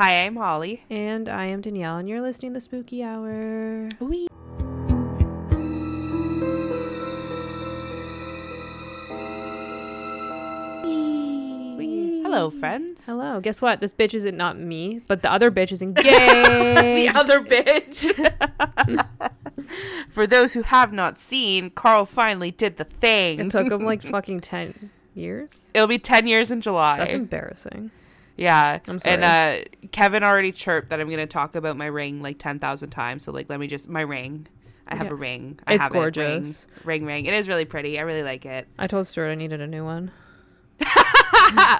Hi, I'm Holly. And I am Danyelle, and you're listening to the Spooky Hour. Wee. Wee. Hello, friends. Hello. Guess what? This bitch isn't not me, but the other bitch is engaged. the other bitch. For those who have not seen, Carl finally did the thing. it took him like fucking 10 years. It'll be 10 years in July. That's embarrassing. Yeah. I'm sorry. And uh, Kevin already chirped that I'm going to talk about my ring like 10,000 times. So, like, let me just, my ring. I have Yeah. a ring. I It's have gorgeous. It. Ring, ring, ring. It is really pretty. I really like it. I told Stuart I needed a new one.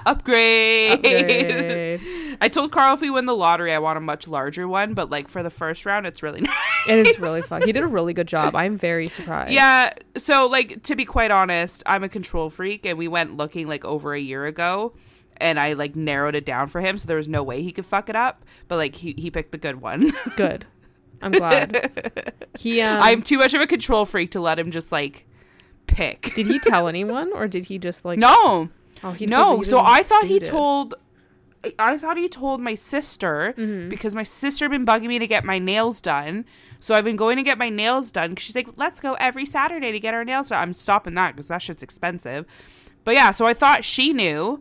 Upgrade. Upgrade. I told Carl if we win the lottery, I want a much larger one. But like for the first round, it's really nice. it is really fun. He did a really good job. I'm very surprised. Yeah. So like to be quite honest, I'm a control freak, and we went looking like over a year ago, and I like narrowed it down for him, so there was no way he could fuck it up. But like he he picked the good one. Good. I'm glad. He um, I'm too much of a control freak to let him just like pick. did he tell anyone or did he just like no. Oh, he no. he So I thought he told. I- I thought he told my sister Mm-hmm. because my sister been bugging me to get my nails done. So I've been going to get my nails done. She's like, "Let's go every Saturday to get our nails done." I'm stopping that because that shit's expensive. But yeah, so I thought she knew.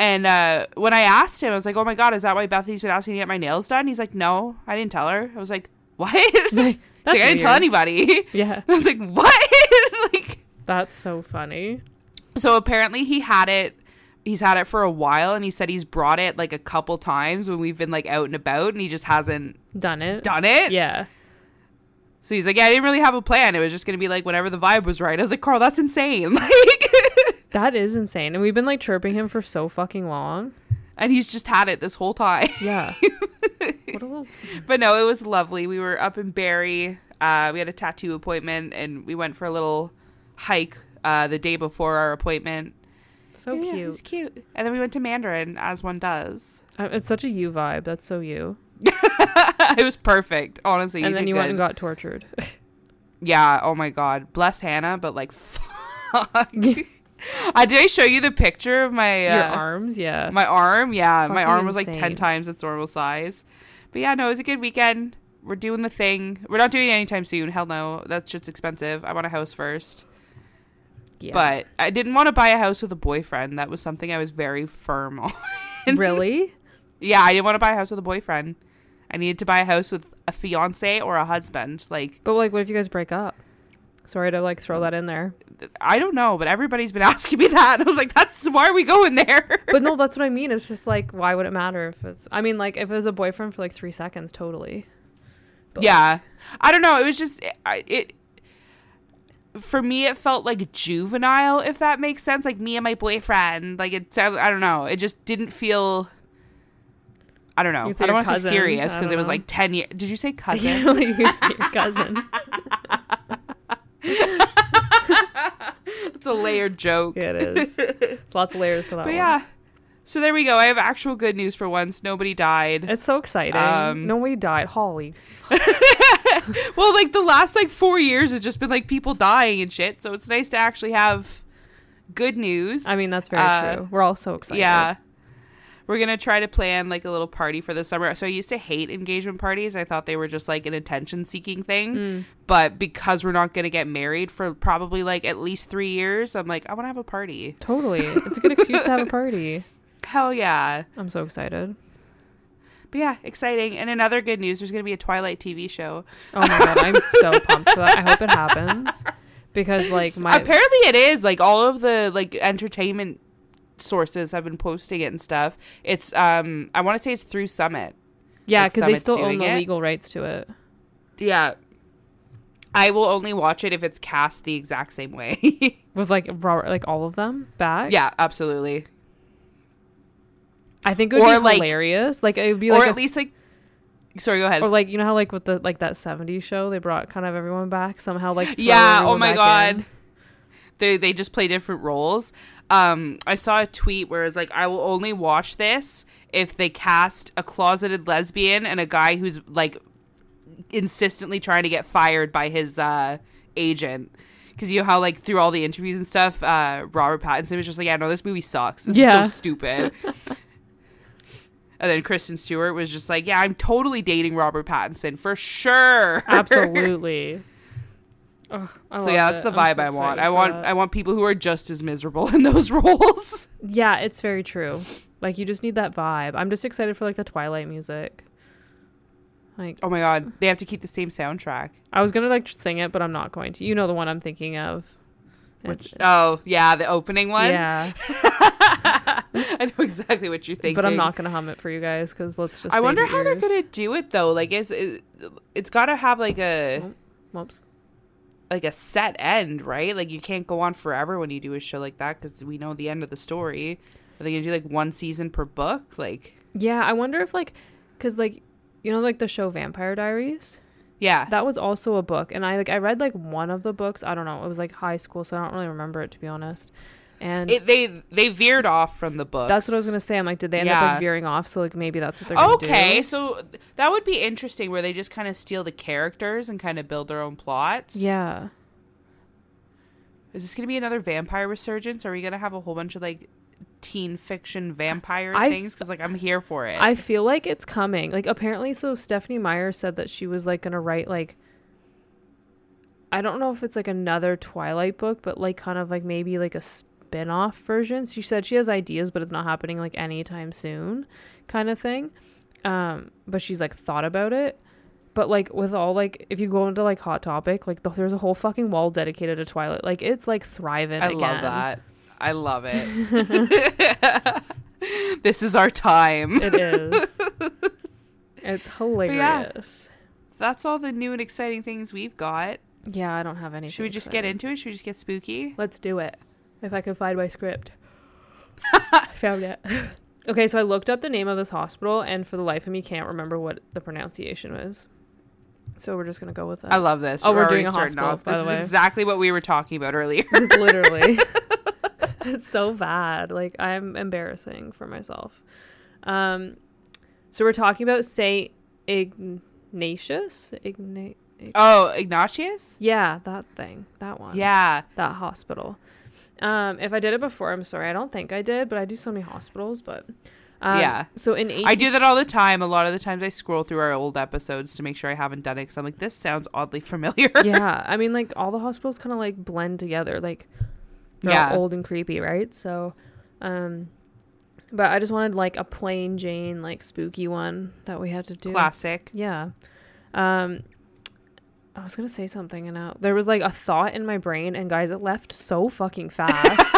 And uh, when I asked him, I was like, "Oh my god, is that why Bethany's been asking to get my nails done?" He's like, "No, I didn't tell her." I was like, "What?" He's like, I didn't tell anybody. Yeah. I was like, "What?" like, That's so funny. so apparently he had it he's had it for a while and he said he's brought it like a couple times when we've been like out and about and he just hasn't Done it. done it. Yeah. So he's like, Yeah, I didn't really have a plan. It was just gonna be like whenever the vibe was right. I was like, Carl, that's insane. Like That is insane. And we've been like chirping him for so fucking long. and he's just had it this whole time. Yeah. what a little but no, it was lovely. We were up in Barrie. Uh, we had a tattoo appointment and we went for a little hike uh, the day before our appointment. so Yeah, It cute. was cute. And then we went to Mandarin, as one does. Uh, It's such a you vibe. That's so you. it was perfect, honestly. and then did you went and got tortured. Yeah. Oh my God. Bless Hannah, but like, fuck. I did I show you the picture of my uh, Your arms, yeah. My arm. Yeah, my arm was like ten times its normal size. But yeah, no, it was a good weekend. We're doing the thing. We're not doing it anytime soon. Hell no, that shit's expensive. I want a house first. yeah. But I didn't want to buy a house with a boyfriend. That was something I was very firm on. really? yeah, I didn't want to buy a house with a boyfriend. I needed to buy a house with a fiance or a husband. Like But like what if you guys break up? Sorry to like throw that in there. I don't know, but everybody's been asking me that. I was like, that's why are we going there? But no, that's what I mean. It's just like why would it matter if it's I mean like if it was a boyfriend for like 3 seconds totally. But, like, yeah. I don't know. It was just I- it for me it felt like juvenile if that makes sense like me and my boyfriend like it I don't know. It just didn't feel I don't know. I don't want to say serious because it was know. like 10 years. Did you say cousin? You say cousin. it's a layered joke. Yeah, it is. It's Lots of layers to that But one. yeah. So there we go. I have actual good news for once. Nobody died. It's so exciting. Um, Nobody died. Holly. well, like the last like 4 years has just been like people dying and shit. So it's nice to actually have good news. I mean, that's very Uh, true. We're all so excited. Yeah. We're going to try to plan like a little party for the summer. So I used to hate engagement parties. I thought they were just like an attention seeking thing. Mm. But because we're not going to get married for probably like at least 3 years, I'm like I want to have a party. Totally. It's a good excuse to have a party. Hell yeah. I'm so excited. But yeah, exciting. And another good news, there's going to be a Twilight TV show. Oh my god, I'm so pumped for that. I hope it happens. Because like my Apparently it is. Like all of the like entertainment sources have been posting it and stuff. It's um I want to say it's through Summit. Yeah, like, because they still own the it. legal rights to it. Yeah. I will only watch it if it's cast the exact same way. With like Robert like all of them back. yeah, absolutely. I think it would Or, be like- hilarious. Like it would be or like at a- least like Sorry, go ahead. or like you know how like with the like that 70s show they brought kind of everyone back somehow like yeah, oh my god. in. They they just play different roles. Um I saw a tweet where it's like I will only watch this if they cast a closeted lesbian and a guy who's like insistently trying to get fired by his uh agent. Because you know how like through all the interviews and stuff, uh Robert Pattinson was just like, Yeah, no, this movie sucks. This Yeah. is so stupid. And then Kristen Stewart was just like, "Yeah, I'm totally dating Robert Pattinson for sure." Absolutely. Ugh, I so love yeah, that's it. the vibe so I want. I want that. I want people who are just as miserable in those roles. Yeah, it's very true. Like you just need that vibe. I'm just excited for like the Twilight music. Like Oh my god, they have to keep the same soundtrack. I was gonna like sing it, but I'm not going to. You know the one I'm thinking of. Which oh yeah, the opening one. yeah, I know exactly what you're thinking. but I'm not gonna hum it for you guys because let's just. I wonder your how they're gonna do it though. Like, is it, it's got to have like a Whoops. Like a set end, right? Like, you can't go on forever when you do a show like that because we know the end of the story. Are they gonna do like one season per book? Like, Yeah, I wonder if like, cause like, you know, like the show Vampire Diaries. yeah, That was also a book, and I like I read like one of the books. I don't know. It was like high school, so I don't really remember it to be honest. And it, they they veered off from the book. that's what I was gonna say. I'm like, did they end up like veering off? So like maybe that's what they're gonna Okay, do. so that would be interesting where they just kind of steal the characters and kind of build their own plots. Yeah. Is this going to be another vampire resurgence? Or are we going to have a whole bunch of like teen fiction vampire I things? Because like I'm here for it. I feel like it's coming. Like apparently, so Stephenie Meyer said that she was like gonna write like. I don't know if it's like another Twilight book, but like kind of like maybe like a spin-off version. She said she has ideas, but it's not happening like anytime soon, kind of thing. Um, but she's like thought about it. But like with all like if you go into like Hot Topic, like the, there's a whole fucking wall dedicated to Twilight. Like it's like thriving. I again. love that. I love it. this is our time. It is. it's hilarious. That's all the new and exciting things we've got. Yeah, I don't have any. Should we just get into it? Should we just get spooky? Let's do it. If I can find my script. I found it. Okay, so I looked up the name of this hospital, and for the life of me, can't remember what the pronunciation was. So we're just gonna go with that. I love this. Oh, we're already doing a hospital, off. by This the way. is exactly what we were talking about earlier. Literally. it's so bad. Like I'm embarrassing for myself. Um, so we're talking about Saint Ignatius. Igna- oh, Ignatius? yeah, that thing. That one. Yeah. that hospital. Um, if I did it before, I'm sorry. I don't think I did, but I do so many hospitals. But um, Yeah. So in 18- I do that all the time. A lot of the times I scroll through our old episodes to make sure I haven't done it because I'm like, this sounds oddly familiar. yeah, I mean, like all the hospitals kind of like blend together. Like they're Yeah. old and creepy, right? So, um, but I just wanted like a plain Jane, like spooky one that we had to do. Classic. Yeah. Um, I was gonna say something, and now there was like a thought in my brain, and guys, it left so fucking fast.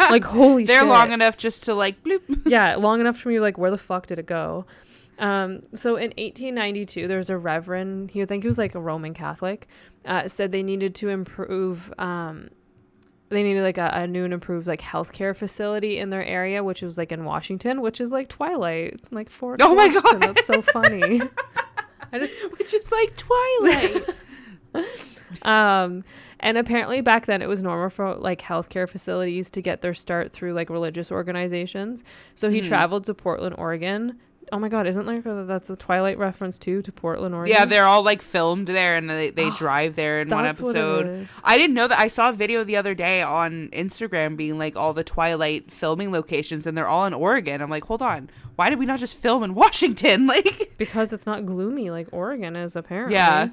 like holy shit They're shit. long enough just to like bloop. yeah, long enough for me like where the fuck did it go? Um, so in 1892, there's a reverend. He I think he was like a Roman Catholic. Uh, said they needed to improve. Um, they needed like a, a new and improved like healthcare facility in their area, which was like in Washington, which is like Twilight, like Fort. Oh my God. that's so funny. I just Which is like Twilight. um and apparently back then it was normal for like healthcare facilities to get their start through like religious organizations so he Mhm. traveled to portland oregon oh my god isn't like a- that's a twilight reference too to portland oregon yeah, they're all like filmed there and they, they drive there in one episode. I didn't know that. I saw a video the other day on Instagram being like all the Twilight filming locations and they're all in Oregon. I'm like, hold on. Why did we not just film in Washington? Like, because it's not gloomy like oregon is apparently Yeah.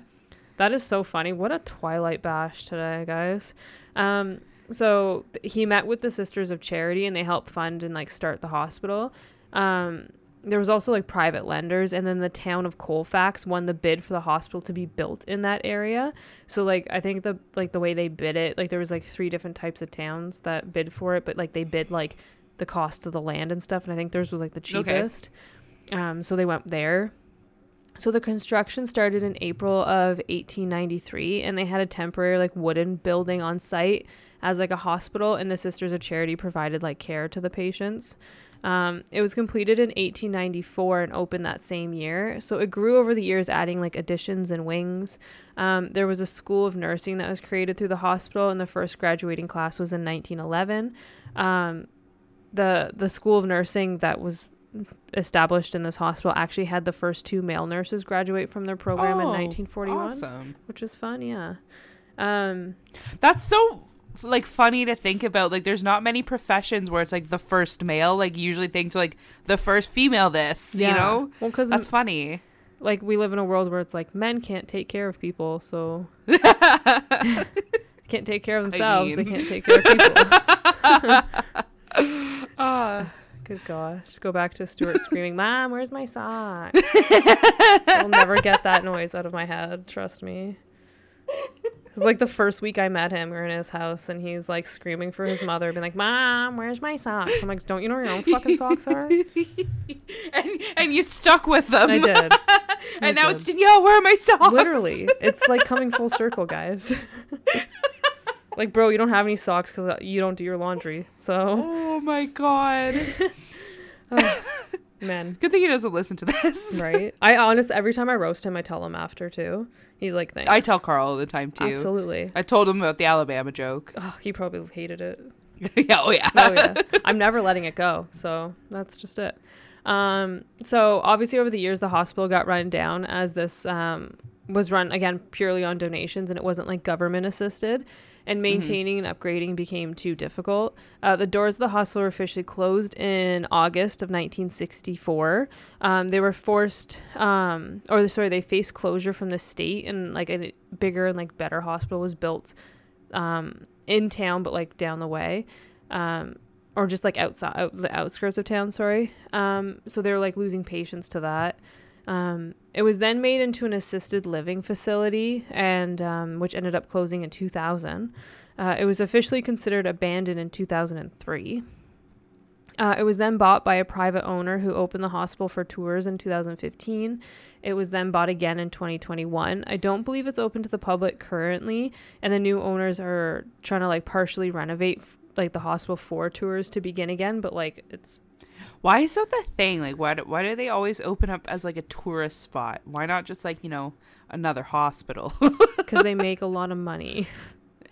that is so funny what a twilight bash today guys um so he met with the sisters of charity and they helped fund and like start the hospital um there was also like private lenders and then the town of colfax won the bid for the hospital to be built in that area so like i think the like the way they bid it like there was like three different types of towns that bid for it but like they bid like the cost of the land and stuff and i think theirs was like the cheapest Okay. um so they went there so the construction started in April of 1893 and they had a temporary like wooden building on site as like a hospital and the Sisters of Charity provided like care to the patients. Um, it was completed in 1894 and opened that same year. So it grew over the years, adding like additions and wings. Um, there was a school of nursing that was created through the hospital, and the first graduating class was in 1911. Um, the the school of nursing that was established in this hospital actually had the first two male nurses graduate from their program in Oh, 1941, Awesome. which is fun. Yeah. Um, That's so like funny to think about. Like, there's not many professions where it's like the first male. Like, you usually think to like the first female. This, you know, well, because that's funny. like we live in a world where it's like men can't take care of people, so can't take care of themselves. they mean. can't take care of people. Uh, Good gosh. Go back to Stuart screaming, Mom, where's my sock? I'll never get that noise out of my head. Trust me. It was like the first week I met him, we were in his house, and he's like screaming for his mother, being like, Mom, where's my socks? I'm like, Don't you know where your own fucking socks are? and and you stuck with them. I did. and I now did. it's Danyelle. Where are my socks? Literally. It's like coming full circle, guys. like, bro, you don't have any socks because uh, you don't do your laundry. So, Oh my god. Man. Good thing he doesn't listen to this. Right? I honest every time I roast him, I tell him after too. He's like, Thanks. I tell Carl all the time too. Absolutely. I told him about the Alabama joke. Oh, he probably hated it. yeah, oh yeah. oh yeah i'm never letting it go so that's just it um so obviously over the years the hospital got run down as this um was run again purely on donations and it wasn't like government assisted and maintaining and upgrading became too difficult. Uh, the doors of the hospital were officially closed in August of 1964. Um, they were forced, um, or sorry, they faced closure from the state, and like a bigger and like better hospital was built um, in town, but like down the way, um, or just like outside out, the outskirts of town. Sorry. Um, so they were like losing patients to that. Um, it was then made into an assisted living facility, and um, which ended up closing in 2000. Uh, it was officially considered abandoned in 2003. Uh, it was then bought by a private owner who opened the hospital for tours in 2015. It was then bought again in 2021. I don't believe it's open to the public currently, and the new owners are trying to like partially renovate like the hospital for tours to begin again. But like it's Why is that the thing? Like, why do, why do they always open up as like a tourist spot? Why not just like you know another hospital? because they make a lot of money.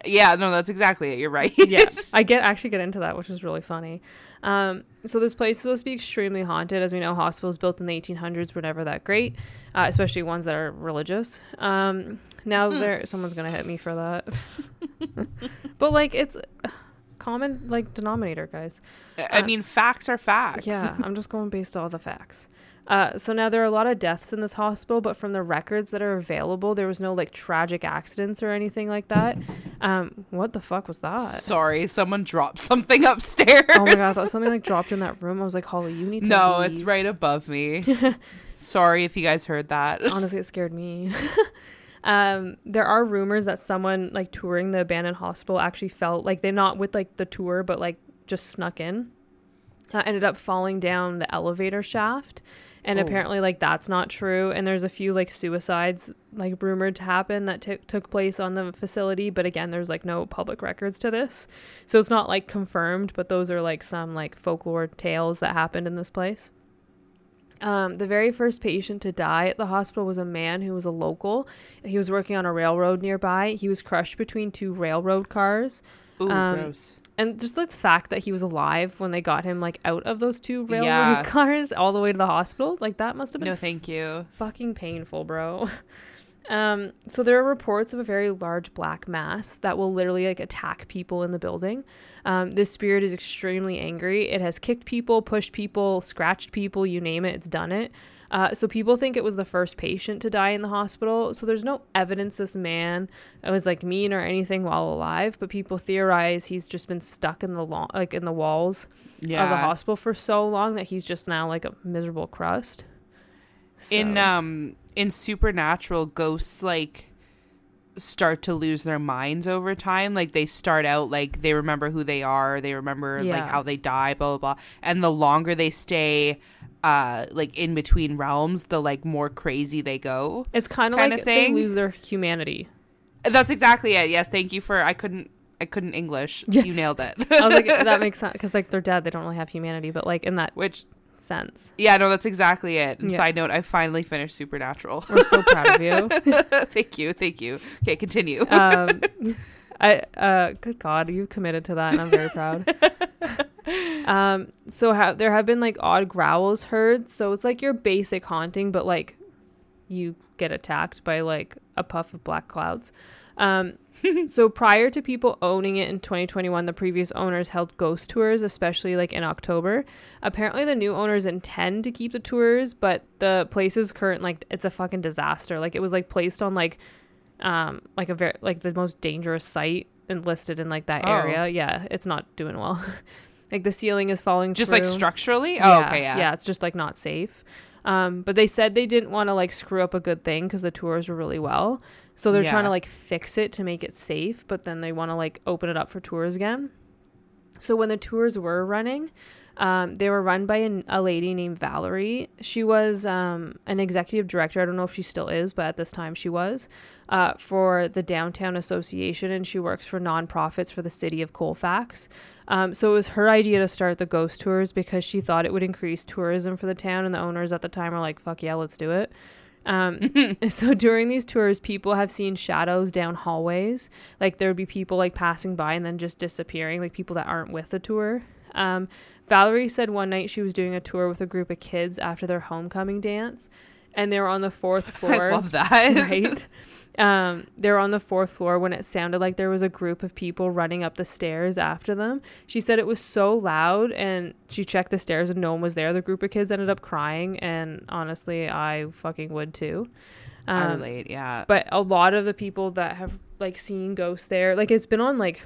yeah, no, that's exactly it. You're right. yeah, I get actually get into that, which is really funny. Um, so this place is supposed to be extremely haunted, as we know, hospitals built in the 1800s were never that great, uh, especially ones that are religious. Um, now there, someone's gonna hit me for that, but like it's common like denominator, guys. I mean, facts are facts. Yeah, I'm just going based on all the facts. Uh, so now there are a lot of deaths in this hospital, but from the records that are available, there was no like tragic accidents or anything like that. Um, what the fuck was that? Sorry, someone dropped something upstairs. Oh my god, I thought something like dropped in that room. I was like, Holly, you need to no, leave. it's right above me. Sorry if you guys heard that. Honestly, it scared me. Um, there are rumors that someone like touring the abandoned hospital actually felt like they're not with like the tour, but like just snuck in. Uh, ended up falling down the elevator shaft. And Oh. apparently, like that's not true. And there's a few like suicides, like rumored to happen that took took place on the facility. But again, there's like no public records to this, so it's not like confirmed. But those are like some like folklore tales that happened in this place. Um, the very first patient to die at the hospital was a man who was a local. He was working on a railroad nearby. He was crushed between two railroad cars. Ooh, Um, gross. And just the fact that he was alive when they got him like out of those two railroad Yeah. cars all the way to the hospital, like that must have been No, thank you. fucking painful, bro. Um, so there are reports of a very large black mass that will literally like attack people in the building. Um, this spirit is extremely angry. It has kicked people, pushed people, scratched people, you name it, it's done it. Uh, so people think it was the first patient to die in the hospital. So there's no evidence this man was like mean or anything while alive, but people theorize he's just been stuck in the lo- like in the walls Yeah. of the hospital for so long that he's just now like a miserable crust. In um in supernatural ghosts like start to lose their minds over time. Like they start out like they remember who they are they remember like how they die blah blah blah. And the longer they stay uh like in between realms the like more crazy they go It's kind of kinda like thing. they lose their humanity. that's exactly it. Yes thank you for i couldn't i couldn't english. Yeah. you nailed it. I was like, that makes sense because like they're dead, they don't really have humanity, but like in that which sense, yeah no that's exactly it and Yeah. side note i finally finished supernatural we're so proud of you. thank you thank you okay continue Um, I uh, good God, you've committed to that, and I'm very proud. um, so ha- there have been like odd growls heard, so it's like your basic haunting, but like you get attacked by like a puff of black clouds. Um, so prior to people owning it in 2021, the previous owners held ghost tours, especially like in October. Apparently, the new owners intend to keep the tours, but the place is current like it's a fucking disaster. Like it was like placed on like um like a very like the most dangerous site and listed in like that Oh. area. Yeah, it's not doing well. like the ceiling is falling Just like structurally? Oh, okay, yeah. Yeah, it's just like not safe. Um, but they said they didn't want to like screw up a good thing because the tours were really well. So they're trying to like fix it to make it safe, but then they want to like open it up for tours again. So when the tours were running, um, they were run by an, a lady named Valerie. She was um, an executive director. I don't know if she still is, but at this time she was uh, for the Downtown Association, and she works for nonprofits for the city of Colfax. Um, so it was her idea to start the ghost tours because she thought it would increase tourism for the town, and the owners at the time are like, "Fuck yeah, let's do it." Um, so during these tours, people have seen shadows down hallways. Like there would be people like passing by and then just disappearing, like people that aren't with the tour. Um, Valerie said one night she was doing a tour with a group of kids after their homecoming dance, and they were on the fourth floor. I love that. right? Um, they were on the fourth floor when it sounded like there was a group of people running up the stairs after them. She said it was so loud, and she checked the stairs and no one was there. The group of kids ended up crying, and honestly, I fucking would too. I Um, relate, yeah. but a lot of the people that have like seen ghosts there, like it's been on like,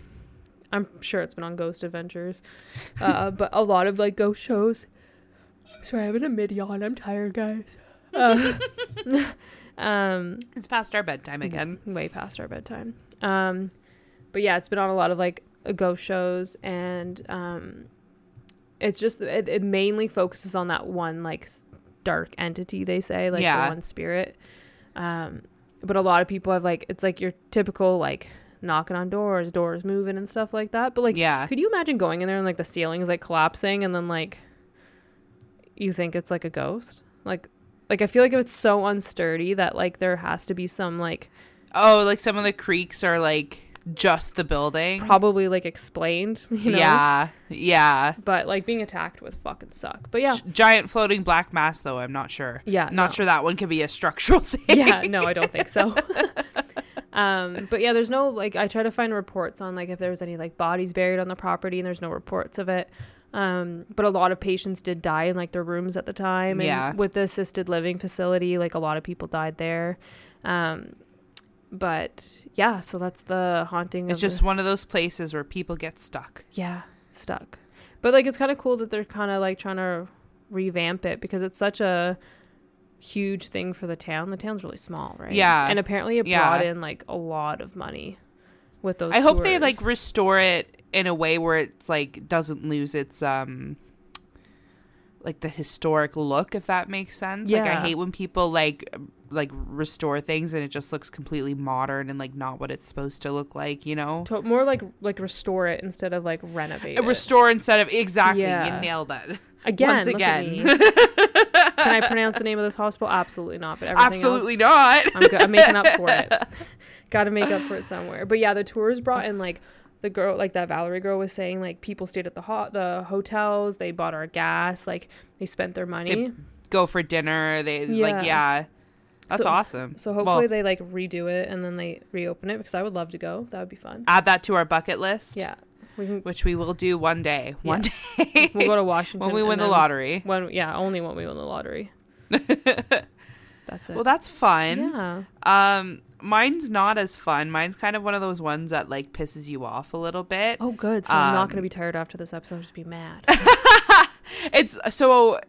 I'm sure it's been on Ghost Adventures, uh, but a lot of like ghost shows. Sorry, I'm in a mid yawn. I'm tired, guys. Uh, um, It's past our bedtime again. way past our bedtime. Um, but yeah, it's been on a lot of like ghost shows, and um, it's just it, it mainly focuses on that one like dark entity they say, like Yeah. the one spirit. Um, but a lot of people have like it's like your typical like knocking on doors, doors moving and stuff like that. But like, Yeah. could you imagine going in there and like the ceiling is like collapsing, and then like you think it's like a ghost, like. Like I feel like it's so unsturdy that like there has to be some like Oh, like some of the creaks are like just the building. probably like explained, you know. Yeah. Yeah. But like being attacked would fucking suck. But yeah. Giant floating black mass though, I'm not sure. Yeah. Not no. sure that one could be a structural thing. Yeah, no, I don't think so. um, but yeah, there's no like I try to find reports on like if there was any like bodies buried on the property and there's no reports of it. Um, but a lot of patients did die in like their rooms at the time. And Yeah. with the assisted living facility, like a lot of people died there. Um, but yeah, so that's the haunting. It's of the- just one of those places where people get stuck. yeah stuck but like it's kind of cool that they're kind of like trying to revamp it because it's such a huge thing for the town the town's really small right Yeah. and apparently it Yeah. brought in like a lot of money with those I hope they like restore it in a way where it's like doesn't lose its um like the historic look if that makes sense. Like I hate when people like like restore things and it just looks completely modern and like not what it's supposed to look like, you know? To- more like like restore it instead of like renovate it. Restore instead of exactly. Yeah. You nailed that. again once again. can i pronounce the name of this hospital absolutely not but everything Absolutely else, not. I'm good. I'm making up for it. Got to make up for it somewhere. But yeah, the tours brought in like the girl, like that Valerie girl was saying, like people stayed at the hot the hotels, they bought our gas, like they spent their money. Go for dinner. They like Yeah. yeah. That's So- awesome. so hopefully Well, they like redo it and then they reopen it because I would love to go. That would be fun. add that to our bucket list. Yeah, we can. Which we will do one day. One day. We'll go to Washington when we win the lottery. When yeah, only when we win the lottery. That's it. Well, that's fun. yeah. Um, mine's not as fun. Mine's kind of one of those ones that like pisses you off a little bit. Oh, good. So I'm not Um, gonna be tired after this episode. I'll just be mad. It's so.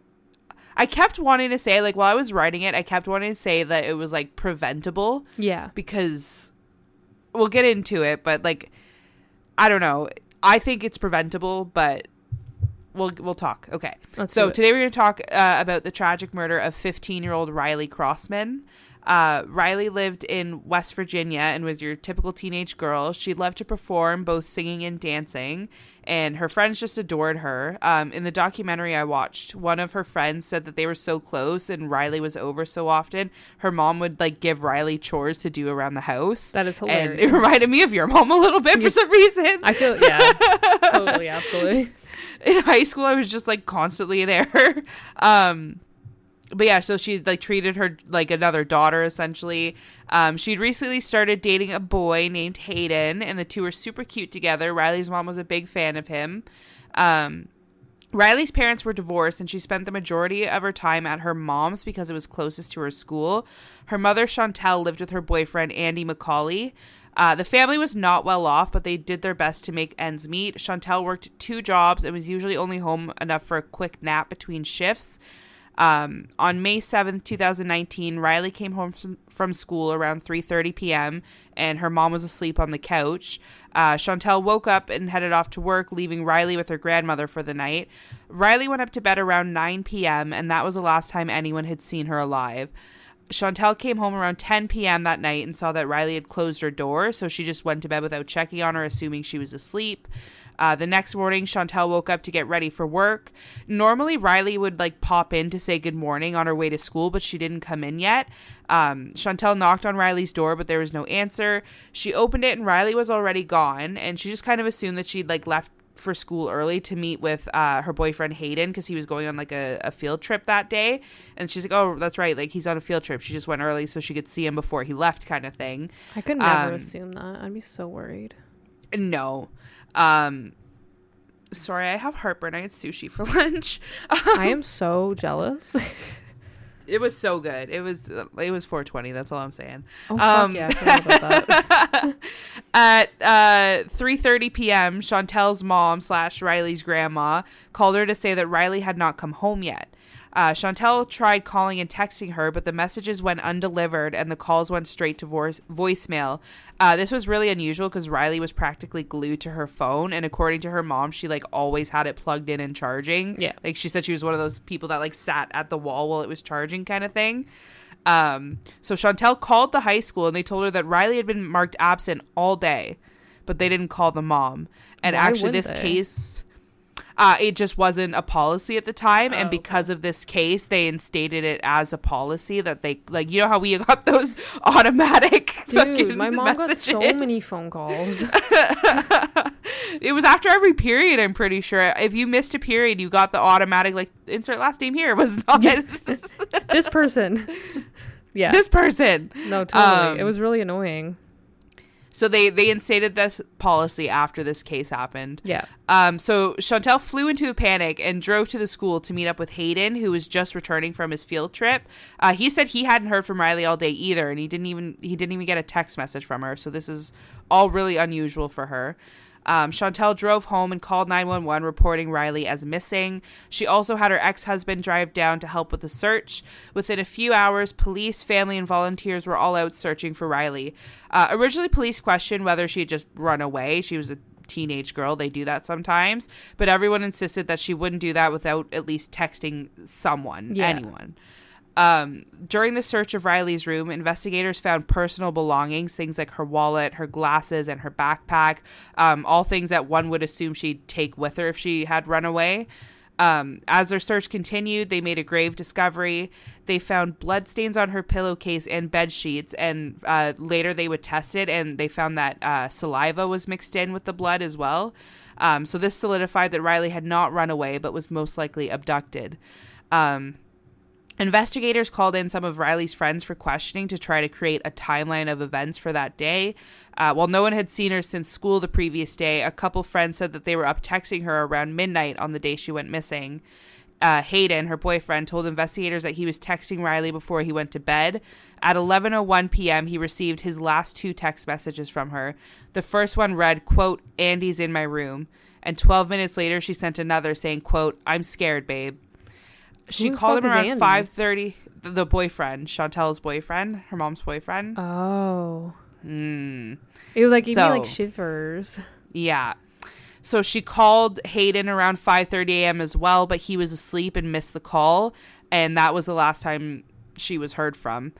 I kept wanting to say like while I was writing it, I kept wanting to say that it was like preventable yeah. because we'll get into it, but like I don't know. I think it's preventable, but we'll we'll talk. Okay. Let's So today we're going to talk uh, about the tragic murder of 15-year-old Riley Crossman. Uh, Riley lived in West Virginia and was your typical teenage girl. She loved to perform, both singing and dancing, and her friends just adored her. Um, in the documentary I watched, one of her friends said that they were so close, and Riley was over so often. Her mom would like give Riley chores to do around the house, that is hilarious. and hilarious. it reminded me of your mom a little bit for some reason. I feel yeah, totally, absolutely. In high school I was just like constantly there. Um but yeah, so she like treated her like another daughter essentially. Um, she'd recently started dating a boy named Hayden, and the two were super cute together. Riley's mom was a big fan of him. Um, Riley's parents were divorced, and she spent the majority of her time at her mom's because it was closest to her school. Her mother, Chantel, lived with her boyfriend, Andy McCauley. Uh, the family was not well off, but they did their best to make ends meet. Chantel worked two jobs and was usually only home enough for a quick nap between shifts. Um, on May 7th, 2019, Riley came home from, from school around 3:30 p.m. and her mom was asleep on the couch. Uh, Chantel woke up and headed off to work, leaving Riley with her grandmother for the night. Riley went up to bed around 9 p.m. and that was the last time anyone had seen her alive. Chantel came home around 10 p.m. that night and saw that Riley had closed her door, so she just went to bed without checking on her, assuming she was asleep. Uh, the next morning, Chantel woke up to get ready for work. Normally, Riley would like pop in to say good morning on her way to school, but she didn't come in yet. Um, Chantel knocked on Riley's door, but there was no answer. She opened it, and Riley was already gone, and she just kind of assumed that she'd like left for school early to meet with uh, her boyfriend Hayden because he was going on like a, a, field trip that day. And she's like, "Oh, that's right. Like he's on a field trip. She just went early so she could see him before he left, kind of thing." I could never um, assume that. I'd be so worried. No, um, sorry, I have heartburn. I had sushi for lunch. I am so jealous. it was so good. It was it was 420. That's all I'm saying. Oh um, yeah, at uh, 3:30 p.m., Chantel's mom slash Riley's grandma called her to say that Riley had not come home yet. Uh, Chantel tried calling and texting her, but the messages went undelivered and the calls went straight to voice- voicemail. Uh, this was really unusual because Riley was practically glued to her phone, and according to her mom, she like always had it plugged in and charging. Yeah, like she said, she was one of those people that like sat at the wall while it was charging, kind of thing. Um, so Chantel called the high school and they told her that Riley had been marked absent all day, but they didn't call the mom. And Why actually, this they? case uh, it just wasn't a policy at the time, oh, and because okay. of this case, they instated it as a policy that they like. You know how we got those automatic. Dude, my mom messages? got so many phone calls. it was after every period. I'm pretty sure. If you missed a period, you got the automatic like insert last name here. Was not this person. Yeah, this person. No, totally. Um, it was really annoying. So they they instated this policy after this case happened. Yeah. Um. So Chantel flew into a panic and drove to the school to meet up with Hayden, who was just returning from his field trip. Uh, he said he hadn't heard from Riley all day either, and he didn't even he didn't even get a text message from her. So this is all really unusual for her. Um, Chantel drove home and called 911 reporting Riley as missing. She also had her ex husband drive down to help with the search. Within a few hours, police, family, and volunteers were all out searching for Riley. Uh, originally, police questioned whether she had just run away. She was a teenage girl. They do that sometimes. But everyone insisted that she wouldn't do that without at least texting someone, yeah. anyone. Um, during the search of Riley's room, investigators found personal belongings, things like her wallet, her glasses, and her backpack, um, all things that one would assume she'd take with her if she had run away. Um, as their search continued, they made a grave discovery. They found bloodstains on her pillowcase and bed sheets, and uh, later they would test it, and they found that uh, saliva was mixed in with the blood as well. Um, so this solidified that Riley had not run away, but was most likely abducted. Um, Investigators called in some of Riley's friends for questioning to try to create a timeline of events for that day. Uh, while no one had seen her since school the previous day, a couple friends said that they were up texting her around midnight on the day she went missing. Uh, Hayden, her boyfriend, told investigators that he was texting Riley before he went to bed. At 11:01 p.m., he received his last two text messages from her. The first one read, "quote Andy's in my room," and 12 minutes later, she sent another saying, "quote I'm scared, babe." She called him around five thirty. The boyfriend, Chantel's boyfriend, her mom's boyfriend. Oh. Mm. It was like gave so, me like shivers. Yeah. So she called Hayden around 5:30 a.m. as well, but he was asleep and missed the call, and that was the last time she was heard from.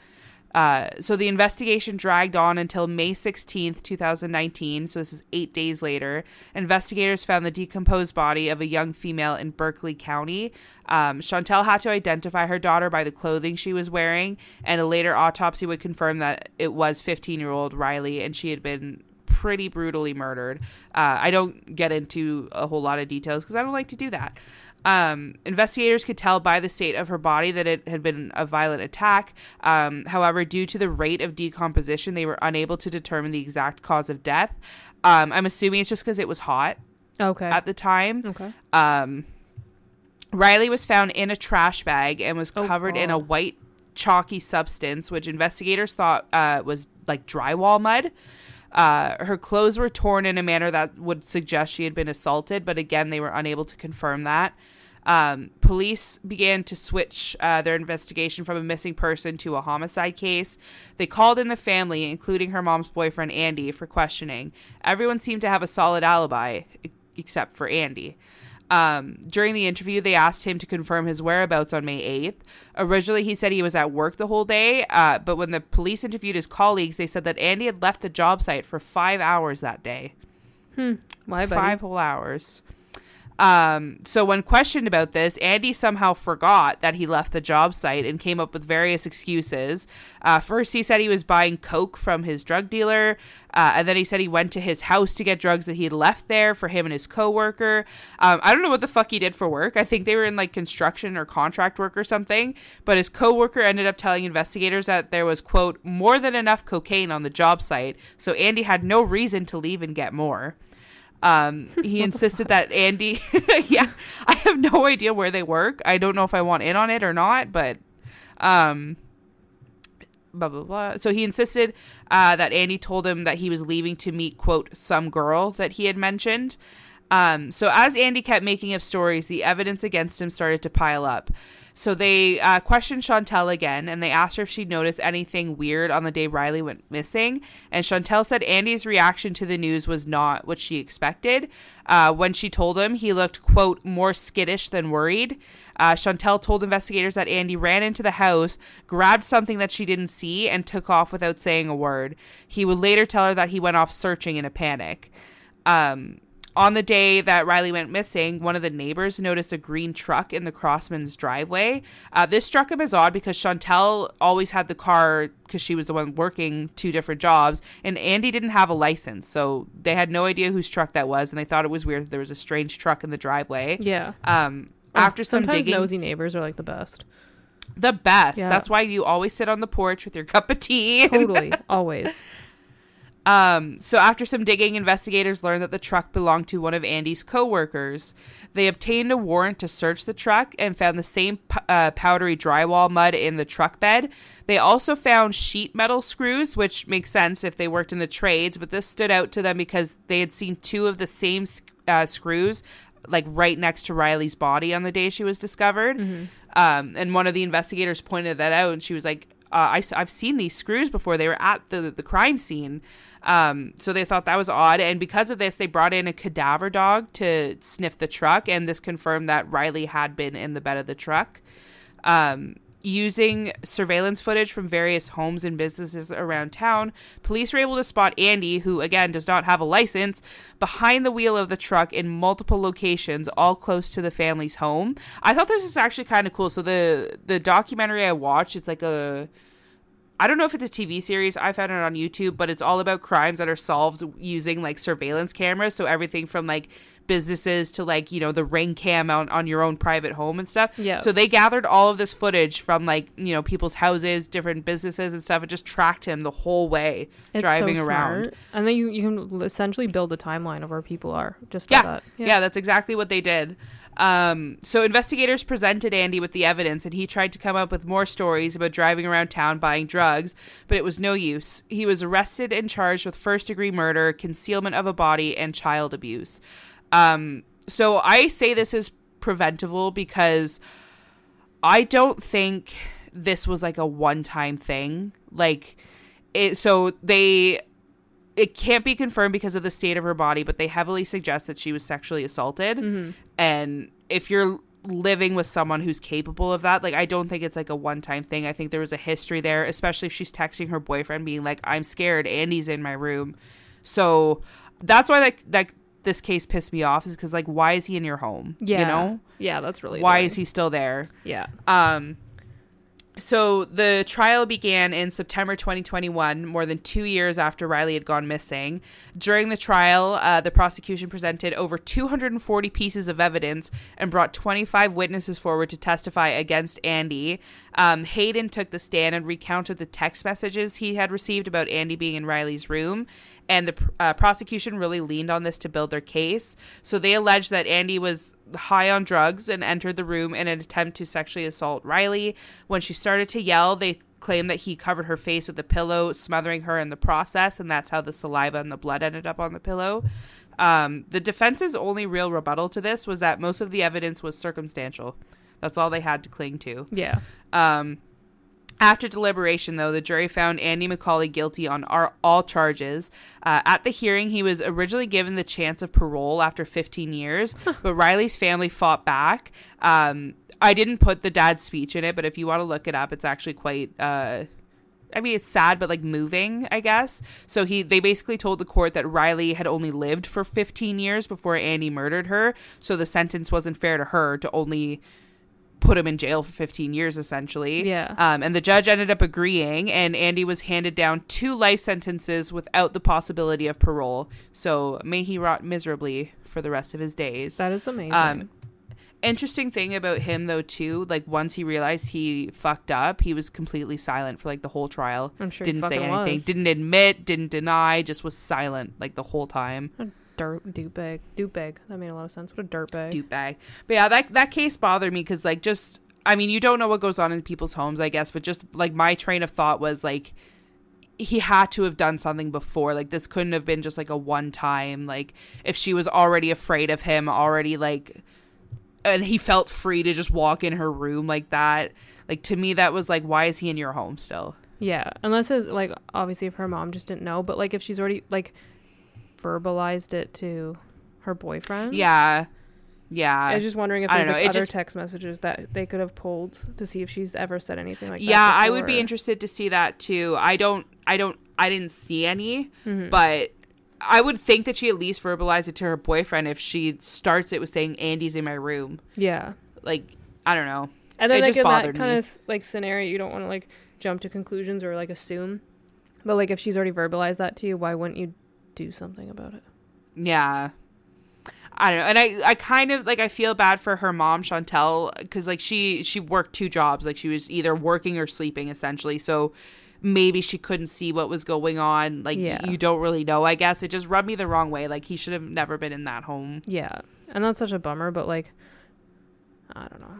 Uh, so the investigation dragged on until May 16th, 2019. So this is eight days later. Investigators found the decomposed body of a young female in Berkeley County. Um, Chantel had to identify her daughter by the clothing she was wearing, and a later autopsy would confirm that it was 15 year old Riley, and she had been pretty brutally murdered. Uh, I don't get into a whole lot of details because I don't like to do that. Um, investigators could tell by the state of her body that it had been a violent attack. Um, however, due to the rate of decomposition, they were unable to determine the exact cause of death. Um, I'm assuming it's just because it was hot Okay. at the time. okay. Um, Riley was found in a trash bag and was Oh, covered in a white chalky substance, which investigators thought uh, was like drywall mud. Uh, her clothes were torn in a manner that would suggest she had been assaulted, but again, they were unable to confirm that. Um, police began to switch uh, their investigation from a missing person to a homicide case. They called in the family, including her mom's boyfriend Andy, for questioning. Everyone seemed to have a solid alibi, except for Andy. Um, during the interview, they asked him to confirm his whereabouts on May 8th. Originally, he said he was at work the whole day, uh, but when the police interviewed his colleagues, they said that Andy had left the job site for five hours that day. Why, buddy? Five whole hours. Um, so when questioned about this, Andy somehow forgot that he left the job site and came up with various excuses. Uh, first, he said he was buying coke from his drug dealer, uh, and then he said he went to his house to get drugs that he left there for him and his coworker. Um, I don't know what the fuck he did for work. I think they were in like construction or contract work or something. But his coworker ended up telling investigators that there was quote more than enough cocaine on the job site, so Andy had no reason to leave and get more. Um, he insisted that Andy, yeah, I have no idea where they work. I don't know if I want in on it or not, but, um, blah, blah, blah. So he insisted, uh, that Andy told him that he was leaving to meet, quote, some girl that he had mentioned. Um, so as Andy kept making up stories, the evidence against him started to pile up. So they uh, questioned Chantel again, and they asked her if she'd noticed anything weird on the day Riley went missing. And Chantel said Andy's reaction to the news was not what she expected. Uh, when she told him, he looked quote more skittish than worried. Uh, Chantel told investigators that Andy ran into the house, grabbed something that she didn't see, and took off without saying a word. He would later tell her that he went off searching in a panic. Um, on the day that Riley went missing, one of the neighbors noticed a green truck in the Crossman's driveway. Uh, this struck him as odd because Chantel always had the car because she was the one working two different jobs, and Andy didn't have a license, so they had no idea whose truck that was, and they thought it was weird that there was a strange truck in the driveway. Yeah. Um, after some Sometimes digging, nosy neighbors are like the best. the best. Yeah. That's why you always sit on the porch with your cup of tea. Totally. Always. Um, so after some digging, investigators learned that the truck belonged to one of Andy's coworkers. They obtained a warrant to search the truck and found the same p- uh, powdery drywall mud in the truck bed. They also found sheet metal screws, which makes sense if they worked in the trades, but this stood out to them because they had seen two of the same uh, screws like right next to Riley's body on the day she was discovered. Um, and one of the investigators pointed that out, and she was like, uh, I, have seen these screws before. They were at the, the crime scene. Um, so they thought that was odd. And because of this, they brought in a cadaver dog to sniff the truck. And this confirmed that Riley had been in the bed of the truck. Um, using surveillance footage from various homes and businesses around town, police were able to spot Andy, who again does not have a license, behind the wheel of the truck in multiple locations, all close to the family's home. I thought this was actually kind of cool. So the the documentary I watched, it's like a I don't know if it's a TV series. I found it on YouTube, but it's all about crimes that are solved using like surveillance cameras. So everything from like businesses to like, you know, the ring cam on, on your own private home and stuff. Yeah. So they gathered all of this footage from like, you know, people's houses, different businesses and stuff and just tracked him the whole way It's driving so around. And then you, you can essentially build a timeline of where people are just Yeah. that. yeah. that's exactly what they did. Um, so investigators presented Andy with the evidence, and he tried to come up with more stories about driving around town buying drugs, but it was no use. He was arrested and charged with first degree murder, concealment of a body, and child abuse. Um, so I say this is preventable because I don't think this was like a one time thing. Like, it, so they it can't be confirmed because of the state of her body, but they heavily suggest that she was sexually assaulted. And if you're living with someone who's capable of that, like I don't think it's like a one time thing. I think there was a history there, especially if she's texting her boyfriend being like, I'm scared, Andy's in my room. So that's why like like this case pissed me off is because like why is he in your home? Yeah. You know? Yeah, that's really Why annoying. is he still there? Yeah. Um so the trial began in September 2021, more than two years after Riley had gone missing. During the trial, uh, the prosecution presented over 240 pieces of evidence and brought 25 witnesses forward to testify against Andy. Um, Hayden took the stand and recounted the text messages he had received about Andy being in Riley's room. And the uh, prosecution really leaned on this to build their case. So they alleged that Andy was high on drugs and entered the room in an attempt to sexually assault Riley. When she started to yell, they claimed that he covered her face with a pillow, smothering her in the process, and that's how the saliva and the blood ended up on the pillow. Um, the defense's only real rebuttal to this was that most of the evidence was circumstantial. That's all they had to cling to. Yeah. Um, after deliberation, though, the jury found Andy McCauley guilty on our, all charges. Uh, at the hearing, he was originally given the chance of parole after 15 years, but Riley's family fought back. Um, I didn't put the dad's speech in it, but if you want to look it up, it's actually quite. Uh, I mean, it's sad, but like moving, I guess. So he, they basically told the court that Riley had only lived for 15 years before Andy murdered her. So the sentence wasn't fair to her to only put him in jail for 15 years essentially. Yeah. Um, and the judge ended up agreeing, and Andy was handed down two life sentences without the possibility of parole. So may he rot miserably for the rest of his days. That is amazing. Um, interesting thing about him though too, like once he realized he fucked up, he was completely silent for like the whole trial. I'm sure didn't say anything, was. didn't admit, didn't deny, just was silent like the whole time. Dirt dupe Douchebag. That made a lot of sense. What a dirtbag. Dupe bag. But yeah, that that case bothered me because like just I mean you don't know what goes on in people's homes, I guess, but just like my train of thought was like he had to have done something before. Like this couldn't have been just like a one time. Like if she was already afraid of him, already like, and he felt free to just walk in her room like that. Like to me, that was like, why is he in your home still? Yeah, unless it's like obviously if her mom just didn't know, but like if she's already like verbalized it to her boyfriend. Yeah, yeah. I was just wondering if there's like other just- text messages that they could have pulled to see if she's ever said anything like that. yeah i would be interested to see that too i don't i don't i didn't see any Mhm. but i would think that she at least verbalized it to her boyfriend if she starts it with saying andy's in my room Yeah, like i don't know and then It like just in that kind me. of like scenario, you don't want to like jump to conclusions or like assume. But like if she's already verbalized that to you, why wouldn't you do something about it? yeah i don't know and i i kind of like i feel bad for her mom chantel because like she she worked two jobs like she was either working or sleeping essentially so maybe she couldn't see what was going on like Yeah. you don't really know i guess it just rubbed me the wrong way like he should have never been in that home Yeah, and that's such a bummer. But like, I don't know.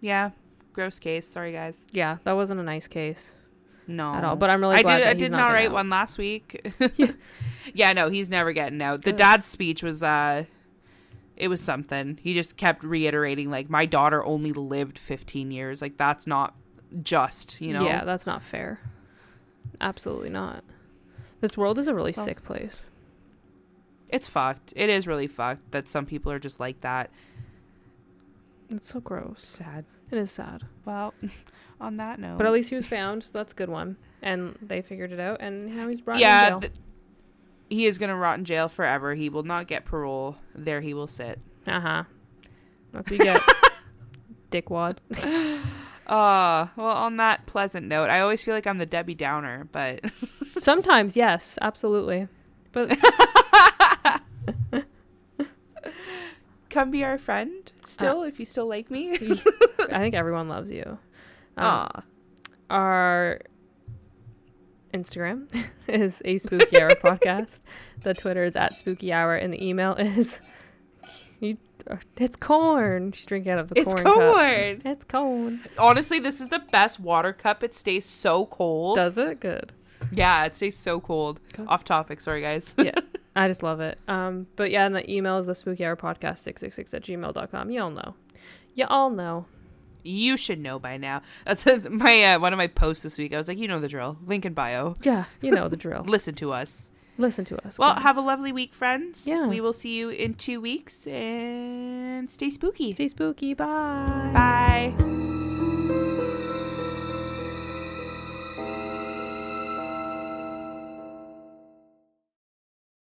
Yeah, gross case. Sorry, guys. Yeah, that wasn't a nice case No, at all. But I'm really I did. I did an not all getting right out. one last week. yeah, no, he's never getting out. The Good. dad's speech was uh, it was something. He just kept reiterating like, my daughter only lived 15 years. Like that's not just, you know. Yeah, that's not fair. Absolutely not. This world is a really Well- sick place. It's fucked. It is really fucked that some people are just like that. It's so gross. Sad. It is sad. Well, on that note, But at least he was found, so that's a good one. And they figured it out, and now he's brought in yeah, jail. th- he is gonna rot in jail forever. He will not get parole. There he will sit. Uh huh. That's what you get. Dickwad. Uh, well, on that pleasant note, I always feel like I'm the Debbie Downer, but Sometimes, yes, absolutely. But come be our friend still if you still like me. I think everyone loves you. Um, Aw. our Instagram is a spooky hour podcast. The Twitter is at spooky hour, and the email is you. It's corn. She's drinking out of the corn. It's corn. corn. Cup. It's corn. Honestly, this is the best water cup. It stays so cold. Does it good? yeah, it stays so cold. Off topic, sorry guys. yeah. I just love it. Um, but yeah, and the email is the spooky hour podcast 666 at gmail.com. You all know. You all know. You should know by now. That's my uh, one of my posts this week. I was like, you know the drill. Link in bio. Yeah, you know the drill. Listen to us. Listen to us. Well, have a lovely week, friends. Yeah. We will see you in two weeks and stay spooky. Stay spooky. Bye. Bye.